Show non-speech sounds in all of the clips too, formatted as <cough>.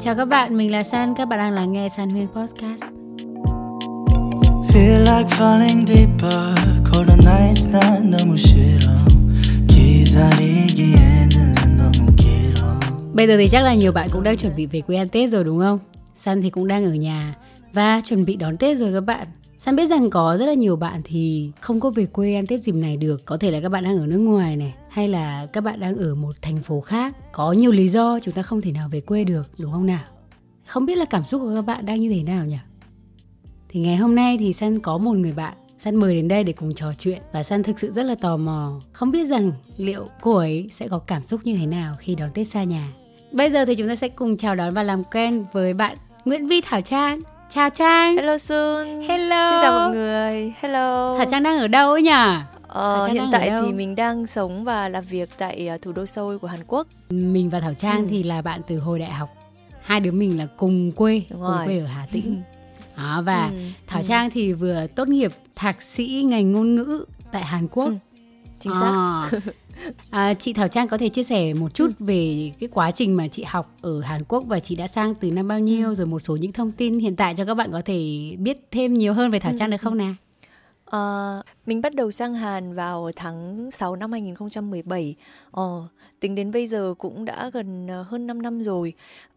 Chào các bạn, mình là San, các bạn đang lắng nghe San Huyên Podcast. Feel like falling deeper Cold nights 난 너무 싫어 기다리기에는 너무 길어 Bây giờ thì chắc là nhiều bạn cũng đang chuẩn bị về quê ăn Tết rồi đúng không? San thì cũng đang ở nhà và chuẩn bị đón Tết rồi các bạn. San biết rằng có rất là nhiều bạn thì không có về quê ăn Tết dịp này được. Có thể là các bạn đang ở nước ngoài này hay là các bạn đang ở một thành phố khác. Có nhiều lý do chúng ta không thể nào về quê được đúng không nào? Không biết là cảm xúc của các bạn đang như thế nào nhỉ? Thì ngày hôm nay thì San có một người bạn San mời đến đây để cùng trò chuyện và San thực sự rất là tò mò Không biết rằng liệu cô ấy sẽ có cảm xúc như thế nào khi đón Tết xa nhà Bây giờ thì chúng ta sẽ cùng chào đón và làm quen với bạn Nguyễn Vi Thảo Trang Chào Trang Hello Sun Hello. Xin chào mọi người Hello Thảo Trang đang ở đâu ấy nhỉ? Ờ, Hiện tại thì mình đang sống và làm việc tại ờ, thủ đô Seoul của Hàn Quốc Mình và Thảo Trang Ừ. thì là bạn từ hồi đại học Hai đứa mình là cùng quê, Đúng cùng rồi. quê ở Hà Tĩnh <laughs> Đó, và Ừ, Thảo ừ. Trang thì vừa tốt nghiệp thạc sĩ ngành ngôn ngữ tại Hàn Quốc Ừ, Chính xác À. <laughs> À, chị Thảo Trang có thể chia sẻ một chút về cái quá trình mà chị học ở Hàn Quốc và chị đã sang từ năm bao nhiêu rồi một số những thông tin hiện tại cho các bạn có thể biết thêm nhiều hơn về Thảo Trang được không nào? À, Mình bắt đầu sang Hàn vào tháng 6 năm 2017 ờ, Tính đến bây giờ cũng đã gần ờ, hơn 5 năm rồi.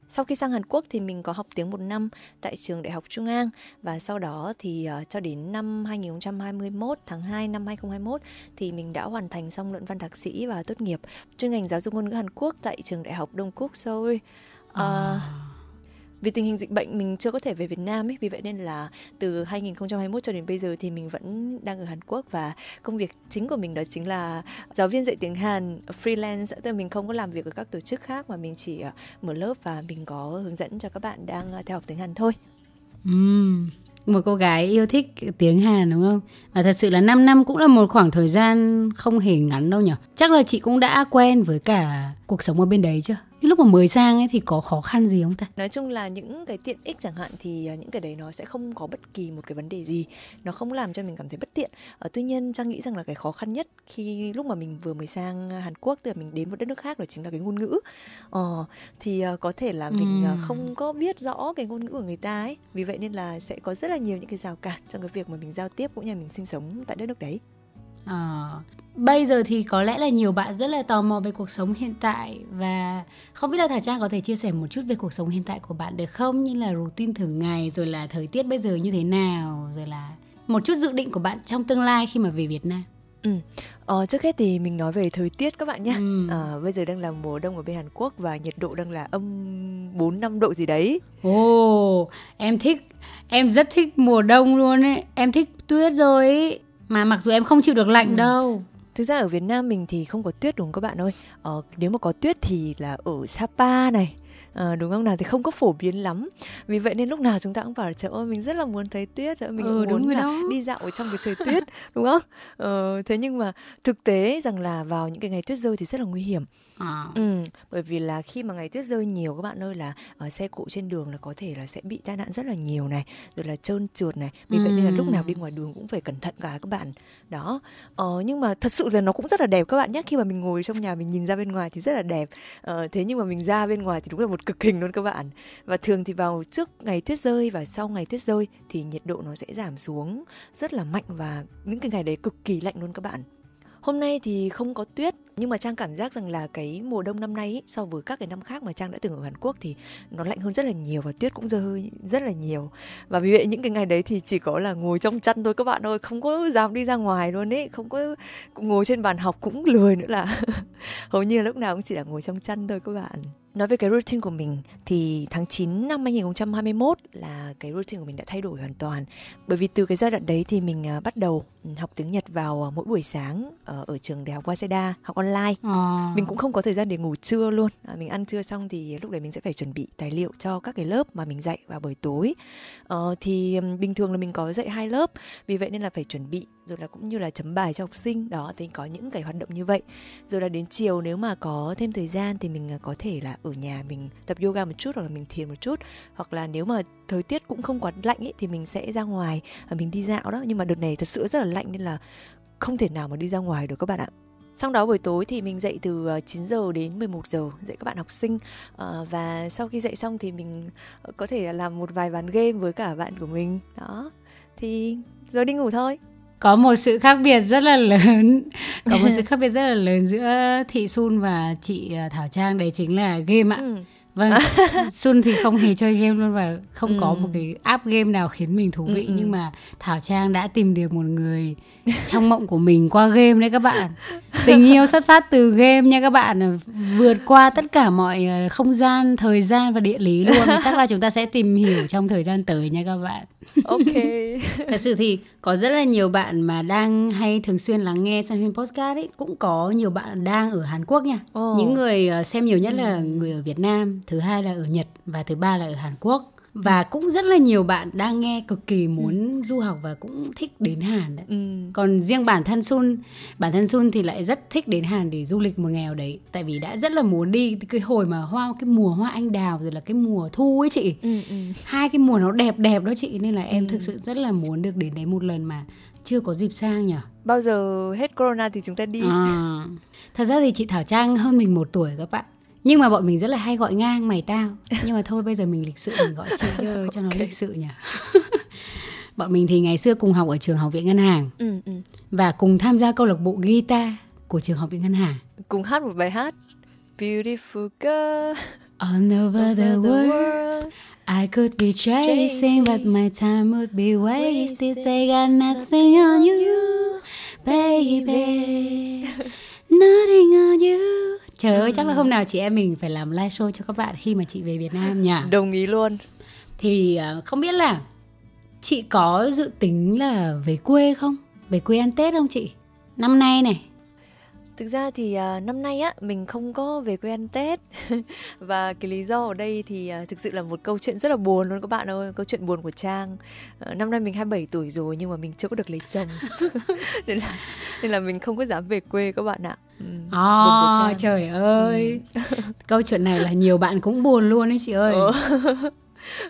Sau khi sang Hàn Quốc thì mình có học tiếng một năm tại trường Đại học Trung An và sau đó thì uh, cho đến năm 2021 tháng 2 năm 2021 thì mình đã hoàn thành xong luận văn thạc sĩ và tốt nghiệp chuyên ngành giáo dục ngôn ngữ Hàn Quốc tại trường Đại học Đông Quốc Seoul. Ờ, à vì tình hình dịch bệnh mình chưa có thể về Việt Nam ấy vì vậy nên là từ 2021 cho đến bây giờ thì mình vẫn đang ở Hàn Quốc và công việc chính của mình đó chính là giáo viên dạy tiếng Hàn freelance tức là mình không có làm việc ở các tổ chức khác mà mình chỉ ờ, mở lớp và mình có hướng dẫn cho các bạn đang ờ, theo học tiếng Hàn thôi. Ừm, một cô gái yêu thích tiếng Hàn đúng không? Và thật sự là 5 năm cũng là một khoảng thời gian không hề ngắn đâu nhỉ. Chắc là chị cũng đã quen với cả cuộc sống ở bên đấy chưa? Cái lúc mà mới sang ấy thì có khó khăn gì không ta? Nói chung là những cái tiện ích chẳng hạn thì ờ, những cái đấy nó sẽ không có bất kỳ một cái vấn đề gì. Nó không làm cho mình cảm thấy bất tiện. Ờ, Tuy nhiên Trang nghĩ rằng là cái khó khăn nhất khi lúc mà mình vừa mới sang Hàn Quốc là mình đến một đất nước khác đó chính là cái ngôn ngữ. Ờ, Thì ờ, có thể là mình Ừm. không có biết rõ cái ngôn ngữ của người ta ấy. Vì vậy nên là sẽ có rất là nhiều những cái rào cản trong cái việc mà mình giao tiếp cũng như là mình sinh sống tại đất nước đấy Ờ, bây giờ thì có lẽ là nhiều bạn rất là tò mò về cuộc sống hiện tại và không biết là Thảo Trang có thể chia sẻ một chút về cuộc sống hiện tại của bạn được không? Như là routine thường ngày rồi là thời tiết bây giờ như thế nào rồi là một chút dự định của bạn trong tương lai khi mà về Việt Nam. ờ, Trước hết thì mình nói về thời tiết các bạn nhé Ừm. Ờ, Bây giờ đang là mùa đông ở bên Hàn Quốc và nhiệt độ đang là âm 4-5 độ gì đấy Ồ, em thích, em rất thích mùa đông luôn ấy. Em thích tuyết rồi ấy. Mà mặc dù em không chịu được lạnh Ừ. đâu. Thực ra ở Việt Nam mình thì không có tuyết đúng không các bạn ơi ờ, Nếu mà có tuyết thì là ở Sapa này Ờ, đúng không nào thì không có phổ biến lắm vì vậy nên lúc nào chúng ta cũng bảo trời ơi mình rất là muốn thấy tuyết trời ơi mình Ừ, muốn là đó. đi dạo ở trong cái trời tuyết <laughs> đúng không ờ, thế nhưng mà thực tế rằng là vào những cái ngày tuyết rơi thì rất là nguy hiểm À. Ừ, bởi vì là khi mà ngày tuyết rơi nhiều các bạn ơi là ở xe cộ trên đường là có thể là sẽ bị tai nạn rất là nhiều này, rồi là trơn trượt này. Vì vậy nên là lúc nào đi ngoài đường cũng phải cẩn thận cả các bạn. Đó. Ờ, nhưng mà thật sự là nó cũng rất là đẹp các bạn nhé. Khi mà mình ngồi trong nhà mình nhìn ra bên ngoài thì rất là đẹp. Ờ, thế nhưng mà mình ra bên ngoài thì đúng là một cực hình luôn các bạn. Và thường thì vào trước ngày tuyết rơi và sau ngày tuyết rơi thì nhiệt độ nó sẽ giảm xuống rất là mạnh và những cái ngày đấy cực kỳ lạnh luôn các bạn. Hôm nay thì không có tuyết nhưng mà Trang cảm giác rằng là cái mùa đông năm nay ý, so với các cái năm khác mà Trang đã từng ở Hàn Quốc thì nó lạnh hơn rất là nhiều và tuyết cũng rơi rất là nhiều. Và vì vậy những cái ngày đấy thì chỉ có là ngồi trong chăn thôi các bạn ơi, không có dám đi ra ngoài luôn ấy, không có ngồi trên bàn học cũng lười nữa là <laughs> hầu như là lúc nào cũng chỉ là ngồi trong chăn thôi các bạn. Nói về cái routine của mình thì tháng 9 năm 2021 là cái routine của mình đã thay đổi hoàn toàn. Bởi vì từ cái giai đoạn đấy thì mình à, bắt đầu học tiếng Nhật vào à, mỗi buổi sáng ở, ở trường đại học Waseda học online. À. Mình cũng không có thời gian để ngủ trưa luôn. À, mình ăn trưa xong thì lúc đấy mình sẽ phải chuẩn bị tài liệu cho các cái lớp mà mình dạy vào buổi tối. Ờ, thì bình thường là mình có dạy hai lớp, vì vậy nên là phải chuẩn bị rồi là cũng như là chấm bài cho học sinh đó thì có những cái hoạt động như vậy rồi là đến chiều nếu mà có thêm thời gian thì mình à, có thể là ở nhà mình tập yoga một chút hoặc là mình thiền một chút hoặc là nếu mà thời tiết cũng không quá lạnh ấy, thì mình sẽ ra ngoài và mình đi dạo đó nhưng mà đợt này thật sự rất là lạnh nên là không thể nào mà đi ra ngoài được các bạn ạ Sau đó buổi tối thì mình dạy từ 9 giờ đến 11 giờ dạy các bạn học sinh. Và sau khi dạy xong thì mình có thể làm một vài ván game với cả bạn của mình. Đó. Thì rồi đi ngủ thôi. Có một sự khác biệt rất là lớn. <laughs> Có một sự khác biệt rất là lớn giữa thị Sun và chị Thảo Trang. Đấy chính là game ạ. Ừ vâng. <laughs> Sun thì không hề chơi game luôn và không ừ. có một cái app game nào khiến mình thú vị. Ừ, ừ. nhưng mà Thảo Trang đã tìm được một người trong mộng của mình qua game đấy các bạn. <laughs> Tình yêu xuất phát từ game nha các bạn. Vượt qua tất cả mọi ờ, không gian thời gian và địa lý luôn. Chắc là chúng ta sẽ tìm hiểu trong thời gian tới nha các bạn ok <laughs> thật sự thì có rất là nhiều bạn mà đang hay thường xuyên lắng nghe phim podcast ấy cũng có nhiều bạn đang ở Hàn Quốc nha oh. những người ờ, xem nhiều nhất là ừ. người ở Việt Nam thứ hai là ở Nhật và thứ ba là ở Hàn Quốc và cũng rất là nhiều bạn đang nghe cực kỳ muốn ừ. du học và cũng thích đến Hàn đấy. Ừ. Còn riêng bản thân Sun, bản thân Sun thì lại rất thích đến Hàn để du lịch mùa nghèo đấy, tại vì đã rất là muốn đi cái hồi mà hoa cái mùa hoa anh đào rồi là cái mùa thu ấy chị. Ừ, ừ. Hai cái mùa nó đẹp đẹp đó chị nên là em ừ. thực sự rất là muốn được đến đấy một lần mà chưa có dịp sang nhỉ. Bao giờ hết corona thì chúng ta đi. À, thật ra thì chị Thảo Trang hơn mình một tuổi các bạn nhưng mà bọn mình rất là hay gọi ngang mày tao. <laughs> Nhưng mà thôi bây giờ mình lịch sự mình gọi chị <laughs> cho, cho nó lịch sự nhỉ? <laughs> Bọn mình thì ngày xưa cùng học ở trường học viện ngân hàng. Ừ, ừ. và cùng tham gia câu lạc bộ guitar của trường học viện ngân hàng. Cùng hát một bài hát. Beautiful girl. All over the, the world, world. I could be chasing, chasing, but my time would be wasted. They got nothing on you, baby. Nothing on you. Trời ơi, chắc là hôm nào chị em mình phải làm live show cho các bạn khi mà chị về Việt Nam nhỉ? Đồng ý luôn. Thì uh, không biết là chị có dự tính là về quê không? Về quê ăn Tết không chị? Năm nay này. Thực ra thì uh, năm nay á mình không có về quê ăn Tết <laughs> và cái lý do ở đây thì uh, thực sự là một câu chuyện rất là buồn luôn các bạn ơi, câu chuyện buồn của Trang. Uh, năm nay mình 27 tuổi rồi nhưng mà mình chưa có được lấy chồng. <laughs> nên là nên là mình không có dám về quê các bạn ạ. Ừ, à, trời ơi. Ừ. <laughs> câu chuyện này là nhiều bạn cũng buồn luôn đấy chị ơi. Ừ.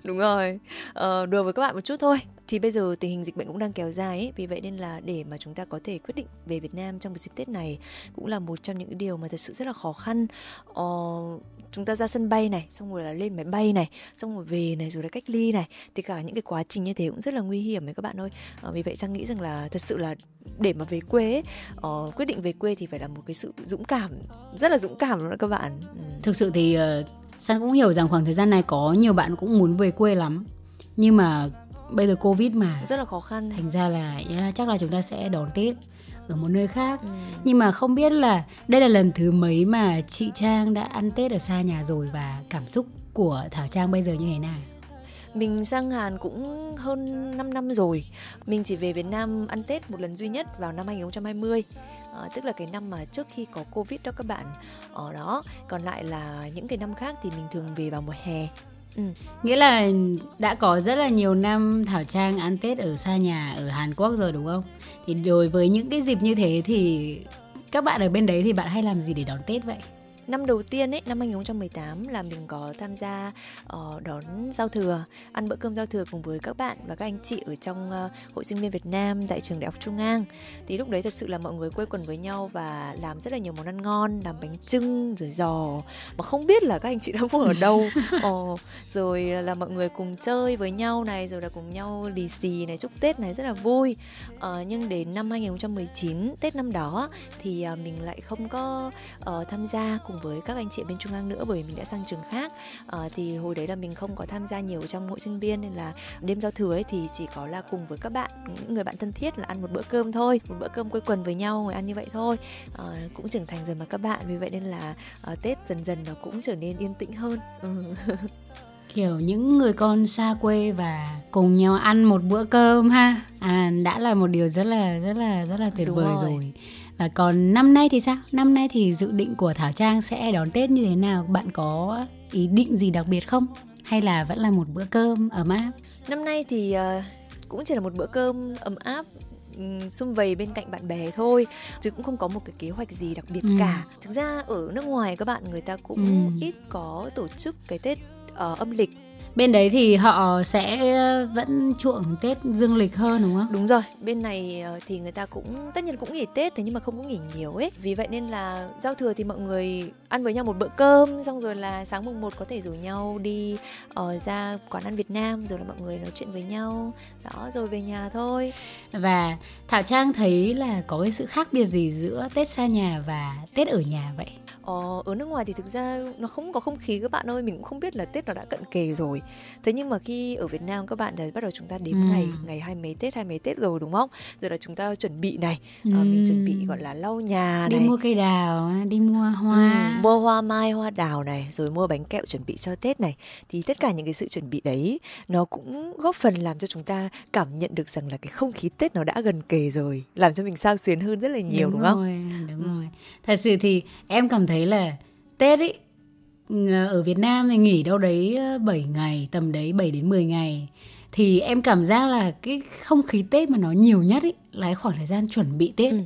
đúng rồi ờ, đùa với các bạn một chút thôi thì bây giờ tình hình dịch bệnh cũng đang kéo dài ấy, vì vậy nên là để mà chúng ta có thể quyết định về Việt Nam trong cái dịp Tết này cũng là một trong những điều mà thật sự rất là khó khăn. Ờ, chúng ta ra sân bay này xong rồi là lên máy bay này xong rồi về này rồi là cách ly này thì cả những cái quá trình như thế cũng rất là nguy hiểm đấy các bạn ơi. Ờ, vì vậy trang nghĩ rằng là thật sự là để mà về quê ấy, uh, quyết định về quê thì phải là một cái sự dũng cảm rất là dũng cảm đó các bạn. Ừ. thực sự thì uh, San cũng hiểu rằng khoảng thời gian này có nhiều bạn cũng muốn về quê lắm. Nhưng mà bây giờ covid mà. Rất là khó khăn. Thành ra là yeah, chắc là chúng ta sẽ đón tết ở một nơi khác. Ừ. nhưng mà không biết là đây là lần thứ mấy mà chị trang đã ăn tết ở xa nhà rồi và cảm xúc của thảo trang bây giờ như thế nào? Mình sang Hàn cũng hơn 5 năm rồi. Mình chỉ về Việt Nam ăn Tết một lần duy nhất vào năm 2020 à, Tức là cái năm mà trước khi có Covid đó các bạn. Ở đó. Còn lại là những cái năm khác thì mình thường về vào mùa hè Ừ. Nghĩa là đã có rất là nhiều năm Thảo Trang ăn Tết ở xa nhà ở Hàn Quốc rồi, đúng không? Thì đối với những cái dịp như thế thì các bạn ở bên đấy thì bạn hay làm gì để đón Tết vậy? Năm đầu tiên ấy năm 2018 là mình có tham gia uh, đón giao thừa ăn bữa cơm giao thừa cùng với các bạn và các anh chị ở trong uh, hội sinh viên Việt Nam tại trường đại học Trung Ngang thì lúc đấy thật sự là mọi người quây quần với nhau và làm rất là nhiều món ăn ngon làm bánh trưng rồi giò mà không biết là các anh chị đã mua ở đâu. Uh, rồi là mọi người cùng chơi với nhau này rồi là cùng nhau lì xì này chúc Tết này rất là vui. Uh, nhưng đến năm 2019 Tết năm đó thì uh, mình lại không có uh, tham gia cùng với các anh chị bên Trung An nữa bởi vì mình đã sang trường khác. À, thì hồi đấy là mình không có tham gia nhiều trong hội sinh viên nên là đêm giao thừa ấy thì chỉ có là cùng với các bạn những người bạn thân thiết là ăn một bữa cơm thôi một bữa cơm quây quần với nhau ngồi ăn như vậy thôi. À, cũng trưởng thành rồi mà các bạn vì vậy nên là à, Tết dần dần nó cũng trở nên yên tĩnh hơn. Ừ. <laughs> kiểu những người con xa quê và cùng nhau ăn một bữa cơm ha. À đã là một điều rất là rất là rất là tuyệt Đúng vời rồi. rồi và còn năm nay thì sao? Năm nay thì dự định của thảo trang sẽ đón tết như thế nào? Bạn có ý định gì đặc biệt không? Hay là vẫn là một bữa cơm ấm áp? Năm nay thì uh, cũng chỉ là một bữa cơm ấm áp xung vầy bên cạnh bạn bè thôi chứ cũng không có một cái kế hoạch gì đặc biệt ừ. cả. Thực ra ở nước ngoài các bạn người ta cũng ừ. ít có tổ chức cái tết uh, âm lịch bên đấy thì họ sẽ ờ, vẫn chuộng tết dương lịch hơn, đúng không? Đúng rồi, bên này ờ, thì người ta cũng, tất nhiên cũng nghỉ tết thế nhưng mà không có nghỉ nhiều ấy. Vì vậy nên là giao thừa thì mọi người ăn với nhau một bữa cơm xong rồi là sáng mùng 1 có thể rủ nhau đi uh, ra quán ăn Việt Nam rồi là mọi người nói chuyện với nhau. Đó rồi về nhà thôi. Và Thảo Trang thấy là có cái sự khác biệt gì giữa Tết xa nhà và Tết ở nhà vậy? Ờ, ở nước ngoài thì thực ra nó không có không khí các bạn ơi. Mình cũng không biết là tết nó đã cận kề rồi. Thế nhưng mà khi ở việt nam các bạn là bắt đầu chúng ta đếm ừ. ngày ngày hai mấy tết hai mấy tết rồi đúng không? Rồi là chúng ta chuẩn bị này ừ. à, mình chuẩn bị gọi là lau nhà đi này. mua cây đào đi mua hoa. Ừ, mua hoa mai hoa đào này rồi mua bánh kẹo chuẩn bị cho tết này thì tất cả những cái sự chuẩn bị đấy nó cũng góp phần làm cho chúng ta cảm nhận được rằng là cái không khí tết nó đã gần kề rồi làm cho mình sao xuyến hơn rất là nhiều đúng, đúng không rồi, đúng ừ. rồi thật sự thì em cảm thấy là Tết ý ở Việt Nam thì nghỉ đâu đấy 7 ngày, tầm đấy 7 đến 10 ngày. Thì em cảm giác là cái không khí Tết mà nó nhiều nhất ý là khoảng thời gian chuẩn bị Tết. Ừ.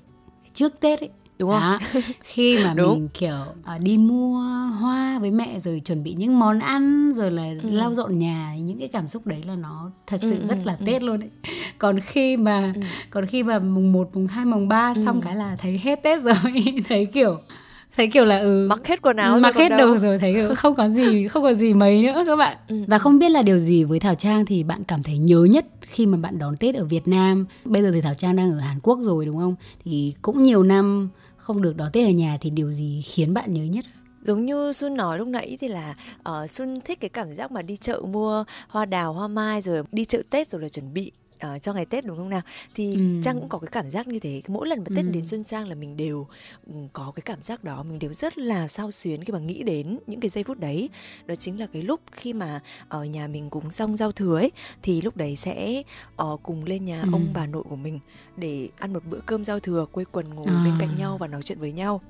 Trước Tết ấy đúng không khi mà đúng. mình kiểu uh, đi mua hoa với mẹ rồi chuẩn bị những món ăn rồi là ừ. lau dọn nhà những cái cảm xúc đấy là nó thật sự ừ, rất là ừ, tết ừ. luôn ấy còn khi mà ừ. còn khi mà mùng 1, mùng 2, mùng 3 ừ. xong cái là thấy hết tết rồi <laughs> thấy kiểu thấy kiểu là ừ mặc hết quần áo mặc hết đồ rồi thấy không có gì không có gì mấy nữa các bạn ừ. và không biết là điều gì với thảo trang thì bạn cảm thấy nhớ nhất khi mà bạn đón tết ở việt nam bây giờ thì thảo trang đang ở hàn quốc rồi đúng không thì cũng nhiều năm không được đón tết ở nhà thì điều gì khiến bạn nhớ nhất? Giống như xuân nói lúc nãy thì là uh, xuân thích cái cảm giác mà đi chợ mua hoa đào hoa mai rồi đi chợ tết rồi là chuẩn bị uh, cho ngày Tết đúng không nào thì ừ. Trang cũng có cái cảm giác như thế mỗi lần mà Tết ừ. đến Xuân Sang là mình đều um, có cái cảm giác đó mình đều rất là sao xuyến khi mà nghĩ đến những cái giây phút đấy đó chính là cái lúc khi mà ở nhà mình cúng xong giao thừa ấy thì lúc đấy sẽ uh, cùng lên nhà ừ. ông bà nội của mình để ăn một bữa cơm giao thừa quây quần ngồi à. bên cạnh nhau và nói chuyện với nhau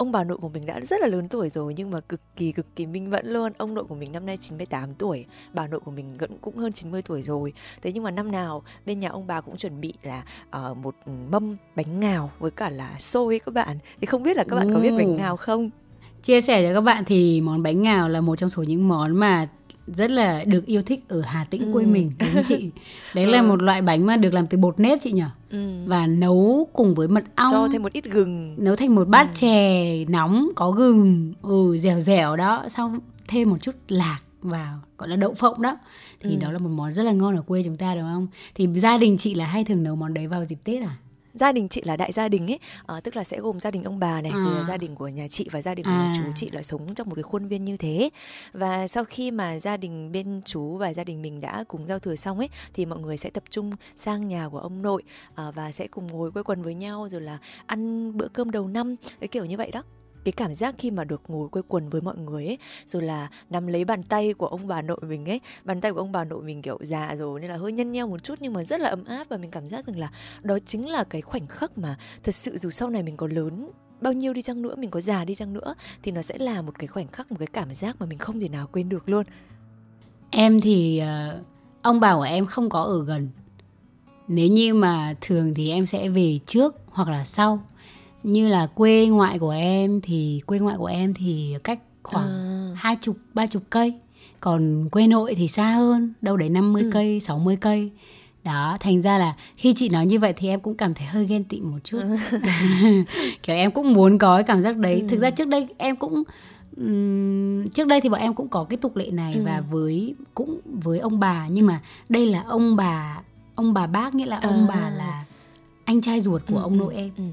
ông bà nội của mình đã rất là lớn tuổi rồi nhưng mà cực kỳ cực kỳ minh mẫn luôn. Ông nội của mình năm nay 98 tuổi bà nội của mình vẫn cũng hơn 90 tuổi rồi. Thế nhưng mà năm nào bên nhà ông bà cũng chuẩn bị là uh, một mâm bánh ngào với cả là xôi các bạn. Thì không biết là các bạn có biết bánh ngào không? Chia sẻ cho các bạn thì món bánh ngào là một trong số những món mà rất là được yêu thích ở Hà Tĩnh ừ. quê mình đúng chị <laughs> đấy ừ. là một loại bánh mà được làm từ bột nếp chị nhỉ ừ. và nấu cùng với mật ong cho thêm một ít gừng nấu thành một bát ừ. chè nóng có gừng ừ dẻo dẻo đó xong thêm một chút lạc vào gọi là đậu phộng đó thì ừ. đó là một món rất là ngon ở quê chúng ta đúng không thì gia đình chị là hay thường nấu món đấy vào dịp tết à gia đình chị là đại gia đình ấy à, tức là sẽ gồm gia đình ông bà này à. rồi là gia đình của nhà chị và gia đình của à. nhà chú chị là sống trong một cái khuôn viên như thế và sau khi mà gia đình bên chú và gia đình mình đã cùng giao thừa xong ấy thì mọi người sẽ tập trung sang nhà của ông nội à, và sẽ cùng ngồi quây quần với nhau rồi là ăn bữa cơm đầu năm cái kiểu như vậy đó cái cảm giác khi mà được ngồi quây quần với mọi người ấy rồi là nắm lấy bàn tay của ông bà nội mình ấy bàn tay của ông bà nội mình kiểu già rồi nên là hơi nhăn nheo một chút nhưng mà rất là ấm áp và mình cảm giác rằng là đó chính là cái khoảnh khắc mà thật sự dù sau này mình có lớn bao nhiêu đi chăng nữa mình có già đi chăng nữa thì nó sẽ là một cái khoảnh khắc một cái cảm giác mà mình không thể nào quên được luôn. Em thì uh, ông bà của em không có ở gần. Nếu như mà thường thì em sẽ về trước hoặc là sau như là quê ngoại của em thì quê ngoại của em thì cách khoảng à. hai chục ba chục cây còn quê nội thì xa hơn đâu đấy 50 ừ. cây 60 cây đó thành ra là khi chị nói như vậy thì em cũng cảm thấy hơi ghen tị một chút ừ. <laughs> kiểu em cũng muốn có cái cảm giác đấy ừ. thực ra trước đây em cũng um, trước đây thì bọn em cũng có cái tục lệ này ừ. và với cũng với ông bà nhưng mà đây là ông bà ông bà bác nghĩa là ông à. bà là anh trai ruột của ừ, ông nội em ừ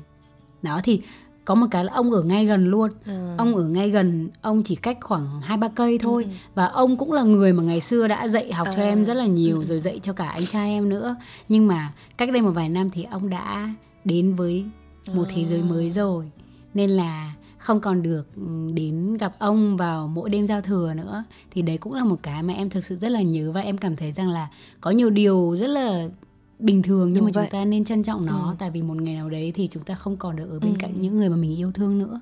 đó thì có một cái là ông ở ngay gần luôn ừ. ông ở ngay gần ông chỉ cách khoảng hai ba cây thôi ừ. và ông cũng là người mà ngày xưa đã dạy học à. cho em rất là nhiều ừ. rồi dạy cho cả anh trai em nữa nhưng mà cách đây một vài năm thì ông đã đến với một à. thế giới mới rồi nên là không còn được ừ, đến gặp ông vào mỗi đêm giao thừa nữa thì đấy cũng là một cái mà em thực sự rất là nhớ và em cảm thấy rằng là có nhiều điều rất là bình thường nhưng Đúng mà vậy. chúng ta nên trân trọng nó ừ. tại vì một ngày nào đấy thì chúng ta không còn được ở bên ừ. cạnh những người mà mình yêu thương nữa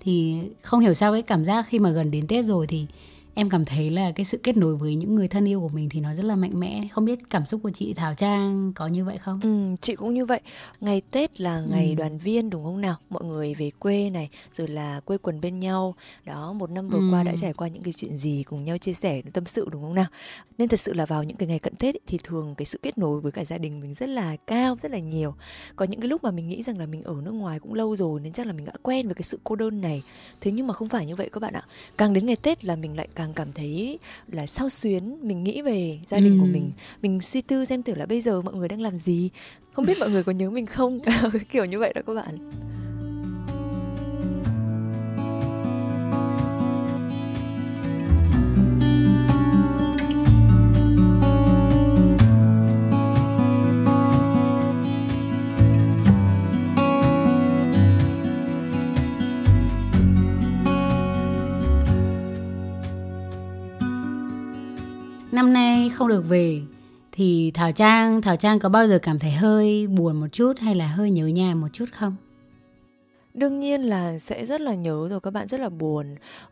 thì không hiểu sao cái cảm giác khi mà gần đến tết rồi thì em cảm thấy là cái sự kết nối với những người thân yêu của mình thì nó rất là mạnh mẽ. Không biết cảm xúc của chị Thảo Trang có như vậy không? Ừ, chị cũng như vậy. Ngày Tết là ngày ừ. đoàn viên đúng không nào? Mọi người về quê này rồi là quê quần bên nhau. Đó một năm vừa ừ. qua đã trải qua những cái chuyện gì cùng nhau chia sẻ tâm sự đúng không nào? Nên thật sự là vào những cái ngày cận Tết thì thường cái sự kết nối với cả gia đình mình rất là cao rất là nhiều. Có những cái lúc mà mình nghĩ rằng là mình ở nước ngoài cũng lâu rồi nên chắc là mình đã quen với cái sự cô đơn này. Thế nhưng mà không phải như vậy các bạn ạ. Càng đến ngày Tết là mình lại càng cảm thấy là sao xuyến mình nghĩ về gia đình ừ. của mình. Mình suy tư xem thử là bây giờ mọi người đang làm gì. Không biết mọi người có nhớ mình không? <laughs> Kiểu như vậy đó các bạn không được về, thì Thảo Trang Thảo Trang có bao giờ cảm thấy hơi buồn một chút hay là hơi nhớ nhà một chút không? đương nhiên là sẽ rất là nhớ rồi, các bạn rất là buồn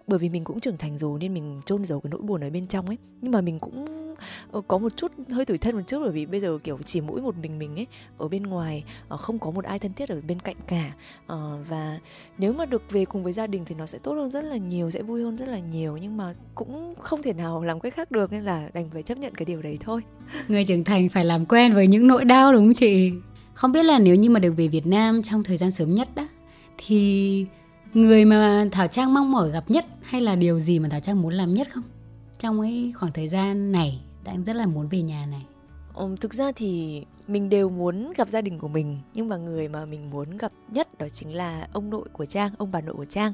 bởi vì mình cũng trưởng thành rồi nên mình chôn giấu cái nỗi buồn ở bên trong ấy nhưng mà mình cũng Ờ, có một chút, hơi tủi thân một chút bởi vì bây giờ, kiểu, chỉ mỗi một mình mình ấy, ở bên ngoài ờ, không có một ai thân thiết ở bên cạnh cả. Ờ, và nếu mà được về cùng với gia đình thì nó sẽ tốt hơn rất là nhiều, sẽ vui hơn rất là nhiều, nhưng mà cũng không thể nào làm cách khác được nên là đành phải chấp nhận cái điều đấy thôi. Người trưởng thành phải làm quen với những nỗi đau, đúng không chị? Không biết là nếu như mà được về Việt Nam trong thời gian sớm nhất đó, thì người mà Thảo Trang mong mỏi gặp nhất hay là điều gì mà Thảo Trang muốn làm nhất không? Trong cái khoảng thời gian này đang rất là muốn về nhà này. Um, thực ra thì mình đều muốn gặp gia đình của mình nhưng mà người mà mình muốn gặp nhất đó chính là ông nội của Trang, ông bà nội của Trang.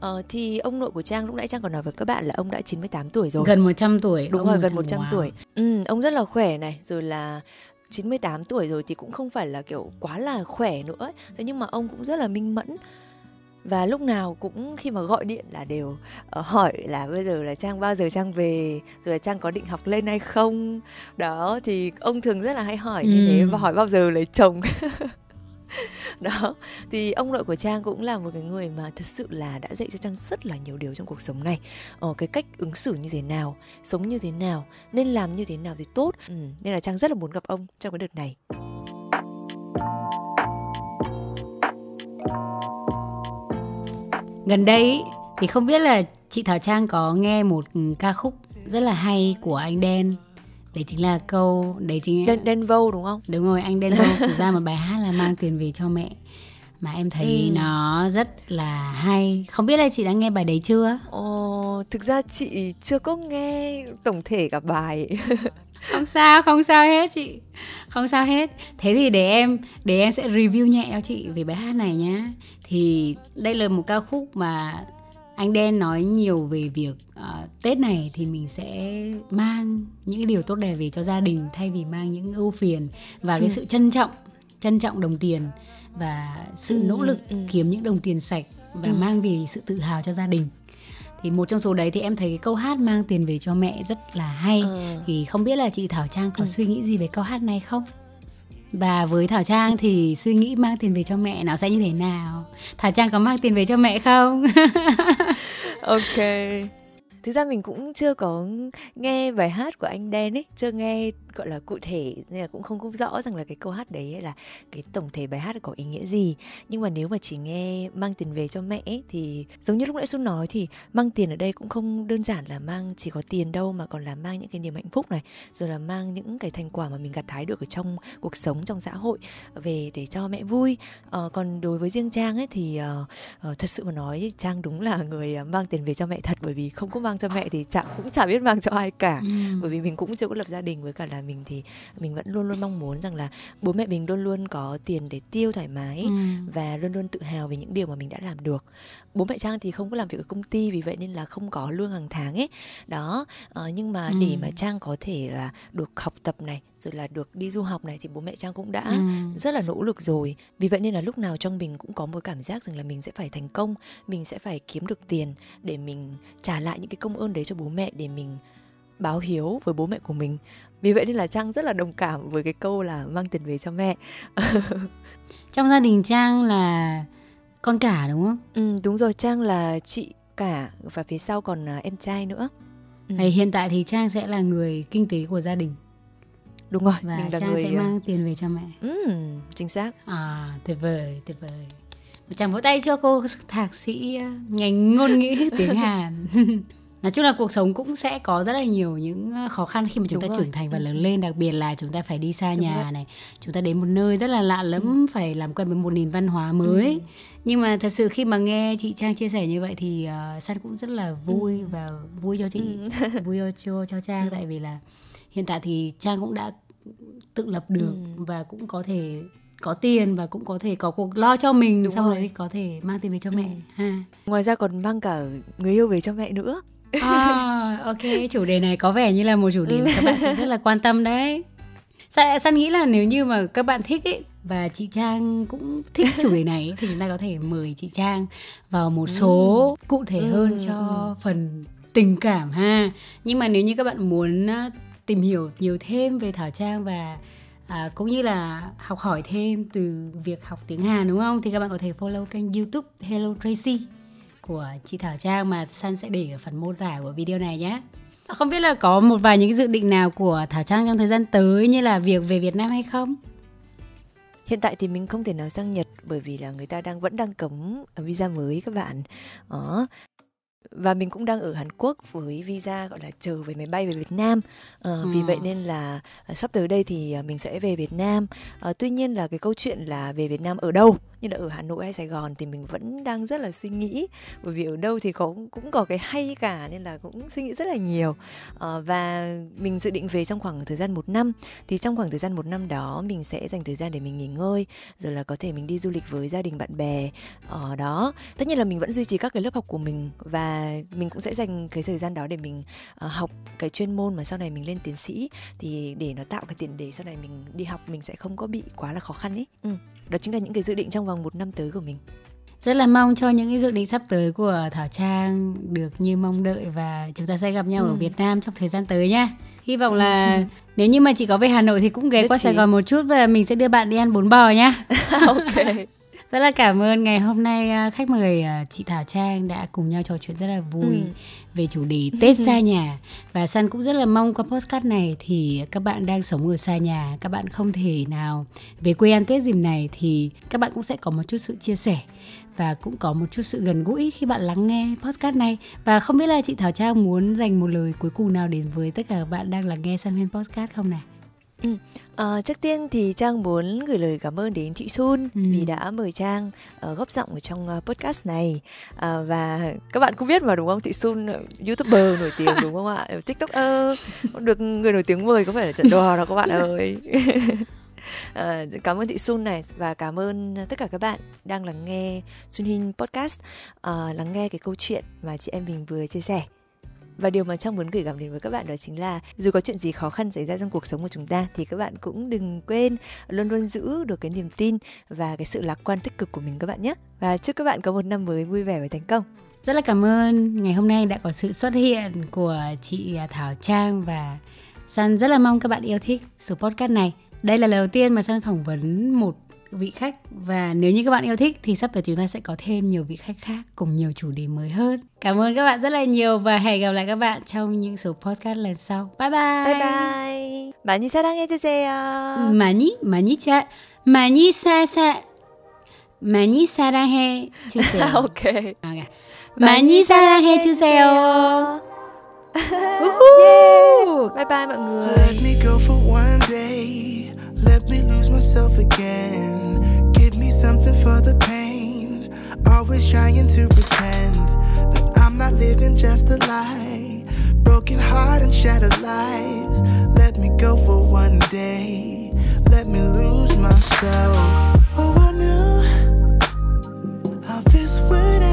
Ờ, thì ông nội của Trang lúc nãy Trang còn nói với các bạn là ông đã 98 tuổi rồi. Gần 100 tuổi. Đúng rồi, gần 100 wow. tuổi. Ừ, ông rất là khỏe này, rồi là 98 tuổi rồi thì cũng không phải là kiểu quá là khỏe nữa ấy. thế nhưng mà ông cũng rất là minh mẫn và lúc nào cũng khi mà gọi điện là đều uh, hỏi là bây giờ là trang bao giờ trang về? Rồi là trang có định học lên hay không? Đó thì ông thường rất là hay hỏi ừ. như thế và hỏi bao giờ lấy chồng. <laughs> Đó thì ông nội của trang cũng là một cái người mà thật sự là đã dạy cho trang rất là nhiều điều trong cuộc sống này. Ở ờ, cái cách ứng xử như thế nào sống như thế nào nên làm như thế nào thì tốt. Ừ, nên là trang rất là muốn gặp ông trong cái đợt này gần đây thì không biết là chị Thảo Trang có nghe một ca khúc rất là hay của anh Đen. Đấy chính là câu đấy chính đen đen vô đúng không? Đúng rồi anh đen vô thực ra <laughs> một bài hát là mang tiền về cho mẹ mà em thấy ừ. nó rất là hay. Không biết là chị đã nghe bài đấy chưa? Ồ thực ra chị chưa có nghe tổng thể cả bài. <laughs> Không sao không sao hết chị. Không sao hết. Thế thì để em để em sẽ review nhẹ cho chị về bài hát này nhá thì đây là một ca khúc mà anh đen nói nhiều về việc uh, tết này thì mình sẽ mang những cái điều tốt đẹp về cho gia đình thay vì mang những ưu phiền và ừ. cái sự trân trọng trân trọng đồng tiền và sự ừ, nỗ lực ừ. kiếm những đồng tiền sạch và ừ. mang về sự tự hào cho gia đình thì một trong số đấy thì em thấy cái câu hát mang tiền về cho mẹ rất là hay ừ. thì không biết là chị Thảo Trang có ừ. suy nghĩ gì về câu hát này không? Và với Thảo Trang thì suy nghĩ mang tiền về cho mẹ nó sẽ như thế nào? Thảo Trang có mang tiền về cho mẹ không? <laughs> ok thực ra mình cũng chưa có nghe bài hát của anh đen ấy, chưa nghe gọi là cụ thể nên là cũng không có rõ rằng là cái câu hát đấy là cái tổng thể bài hát có ý nghĩa gì. Nhưng mà nếu mà chỉ nghe mang tiền về cho mẹ ấy, thì giống như lúc nãy xuân nói thì mang tiền ở đây cũng không đơn giản là mang chỉ có tiền đâu mà còn là mang những cái niềm hạnh phúc này rồi là mang những cái thành quả mà mình gặt hái được ở trong cuộc sống trong xã hội về để cho mẹ vui. Ờ, còn đối với riêng trang ấy thì uh, thật sự mà nói trang đúng là người mang tiền về cho mẹ thật bởi vì không có mang cho mẹ thì chẳng cũng chả biết mang cho ai cả. Ừ. bởi vì mình cũng chưa có lập gia đình với cả là mình thì mình vẫn luôn luôn mong muốn rằng là bố mẹ mình luôn luôn có tiền để tiêu thoải mái ừ. và luôn luôn tự hào về những điều mà mình đã làm được bố mẹ trang thì không có làm việc ở công ty vì vậy nên là không có lương hàng tháng ấy đó uh, nhưng mà ừ. để mà trang có thể là được học tập này rồi là được đi du học này thì bố mẹ trang cũng đã ừ. rất là nỗ lực rồi vì vậy nên là lúc nào trong mình cũng có một cảm giác rằng là mình sẽ phải thành công mình sẽ phải kiếm được tiền để mình trả lại những cái công ơn đấy cho bố mẹ để mình báo hiếu với bố mẹ của mình vì vậy nên là trang rất là đồng cảm với cái câu là mang tiền về cho mẹ <laughs> trong gia đình trang là con cả đúng không ừ đúng rồi trang là chị cả và phía sau còn à, em trai nữa Ừ. Hiện tại thì Trang sẽ là người kinh tế của gia đình đúng rồi và mình là Trang người sẽ ờ, mang tiền về cho mẹ. ừ, chính xác À, tuyệt vời, tuyệt vời. Một tràng vỗ tay cho cô thạc sĩ ờ, ngành ngôn ngữ tiếng Hàn. <laughs> Nói chung là cuộc sống cũng sẽ có rất là nhiều những ờ, khó khăn khi mà chúng Đúng ta rồi. trưởng thành và Ừ. lớn lên Đặc biệt là chúng ta phải đi xa Đúng nhà vậy. này Chúng ta đến một nơi rất là lạ lẫm Phải làm quen với một nền văn hóa mới Ừ. Nhưng mà thật sự khi mà nghe chị Trang chia sẻ như vậy Thì uh, San cũng rất là vui Và vui cho chị Ừ. <laughs> Vui cho, cho, Trang Tại vì là hiện tại thì Trang cũng đã tự lập được Ừ. Và cũng có thể có tiền và cũng có thể có cuộc lo cho mình Đúng xong rồi. rồi có thể mang tiền về cho mẹ ha ngoài ra còn mang cả người yêu về cho mẹ nữa à, ok chủ đề này có vẻ như là một chủ đề mà các bạn rất là quan tâm đấy Sa- San nghĩ là nếu như mà các bạn thích ấy và chị Trang cũng thích chủ đề này ấy, thì chúng ta có thể mời chị Trang vào một số cụ thể Ừ, hơn ừ, cho ừ. phần tình cảm ha. Nhưng mà nếu như các bạn muốn tìm hiểu nhiều thêm về Thảo Trang và à, cũng như là học hỏi thêm từ việc học tiếng Hàn đúng không? Thì các bạn có thể follow kênh YouTube Hello Tracy của chị Thảo Trang mà San sẽ để ở phần mô tả của video này nhé. Không biết là có một vài những cái dự định nào của Thảo Trang trong thời gian tới như là việc về Việt Nam hay không? Hiện tại thì mình không thể nào sang Nhật bởi vì là người ta đang vẫn đang cấm visa mới các bạn. Đó. Và mình cũng đang ở Hàn Quốc với visa gọi là chờ về máy bay về Việt Nam. Vì Ừ. vậy nên là ờ, sắp tới đây thì ờ, mình sẽ về Việt Nam. Ờ, tuy nhiên là cái câu chuyện là về Việt Nam ở đâu, như là ở Hà Nội hay Sài Gòn thì mình vẫn đang rất là suy nghĩ. Bởi vì ở đâu thì có cũng có cái hay cả nên là cũng suy nghĩ rất là nhiều. Ờ, và mình dự định về trong khoảng thời gian một năm. Thì trong khoảng thời gian một năm đó mình sẽ dành thời gian để mình nghỉ ngơi rồi là có thể mình đi du lịch với gia đình bạn bè ở đó tất nhiên là mình vẫn duy trì các cái lớp học của mình và mình cũng sẽ dành cái thời gian đó để mình ờ, học cái chuyên môn mà sau này mình lên tiến sĩ thì để nó tạo cái tiền để sau này mình đi học mình sẽ không có bị quá là khó khăn ấy ừ. đó chính là những cái dự định trong vòng một năm tới của mình Rất là mong cho những cái dự định sắp tới của Thảo Trang được như mong đợi và chúng ta sẽ gặp nhau ở Ừ. Việt Nam trong thời gian tới nha. Hy vọng là <laughs> nếu như mà chị có về Hà Nội thì cũng ghé Nhất qua Sài trí. Gòn một chút và mình sẽ đưa bạn đi ăn bún bò nhá. <laughs> ok <laughs> Rất là cảm ơn ngày hôm nay à, khách mời à, chị Thảo Trang đã cùng nhau trò chuyện rất là vui Ừ. về chủ đề <laughs> Tết xa nhà và San cũng rất là mong qua postcard này thì các bạn đang sống ở xa nhà, các bạn không thể nào về quê ăn Tết dịp này thì các bạn cũng sẽ có một chút sự chia sẻ và cũng có một chút sự gần gũi khi bạn lắng nghe podcast này và không biết là chị Thảo Trang muốn dành một lời cuối cùng nào đến với tất cả các bạn đang lắng nghe San Huyên Podcast không nào? Ờ, trước tiên thì Trang muốn gửi lời cảm ơn đến Thị Sun Ừ. vì đã mời Trang ờ, góp giọng ở trong ờ, podcast này. Ờ, và các bạn cũng biết mà đúng không? Thị Sun ờ, youtuber <laughs> nổi tiếng đúng không ạ? Tiktoker được người nổi tiếng mời có phải là trận đò đâu các bạn ơi. <laughs> Ờ, cảm ơn Thị Sun này và cảm ơn tất cả các bạn đang lắng nghe Sun Hin podcast. Ờ, lắng nghe cái câu chuyện mà chị em mình vừa chia sẻ và điều mà Trang muốn gửi gắm đến với các bạn đó chính là dù có chuyện gì khó khăn xảy ra trong cuộc sống của chúng ta, thì các bạn cũng đừng quên luôn luôn giữ được cái niềm tin và cái sự lạc quan tích cực của mình các bạn nhé. Và chúc các bạn có một năm mới vui vẻ và thành công. Rất là cảm ơn ngày hôm nay đã có sự xuất hiện của chị à, Thảo Trang và San rất là mong các bạn yêu thích số podcast này. Đây là lần đầu tiên mà San phỏng vấn một vị khách và nếu như các bạn yêu thích thì sắp tới chúng ta sẽ có thêm nhiều vị khách khác cùng nhiều chủ đề mới hơn. Cảm ơn các bạn rất là nhiều và hẹn gặp lại các bạn trong những số podcast lần sau. Bye bye. Bye bye. 많이 사랑해 주세요. 많이 많이 사 많이 사사 많이 사랑해 주세요. ok. 아, 많이 사랑해 주세요. yeah. 우후! Bye bye mọi người. Let me go for one day. myself again. Give me something for the pain. Always trying to pretend that I'm not living just a lie. Broken heart and shattered lives. Let me go for one day. Let me lose myself. Oh, I knew how this would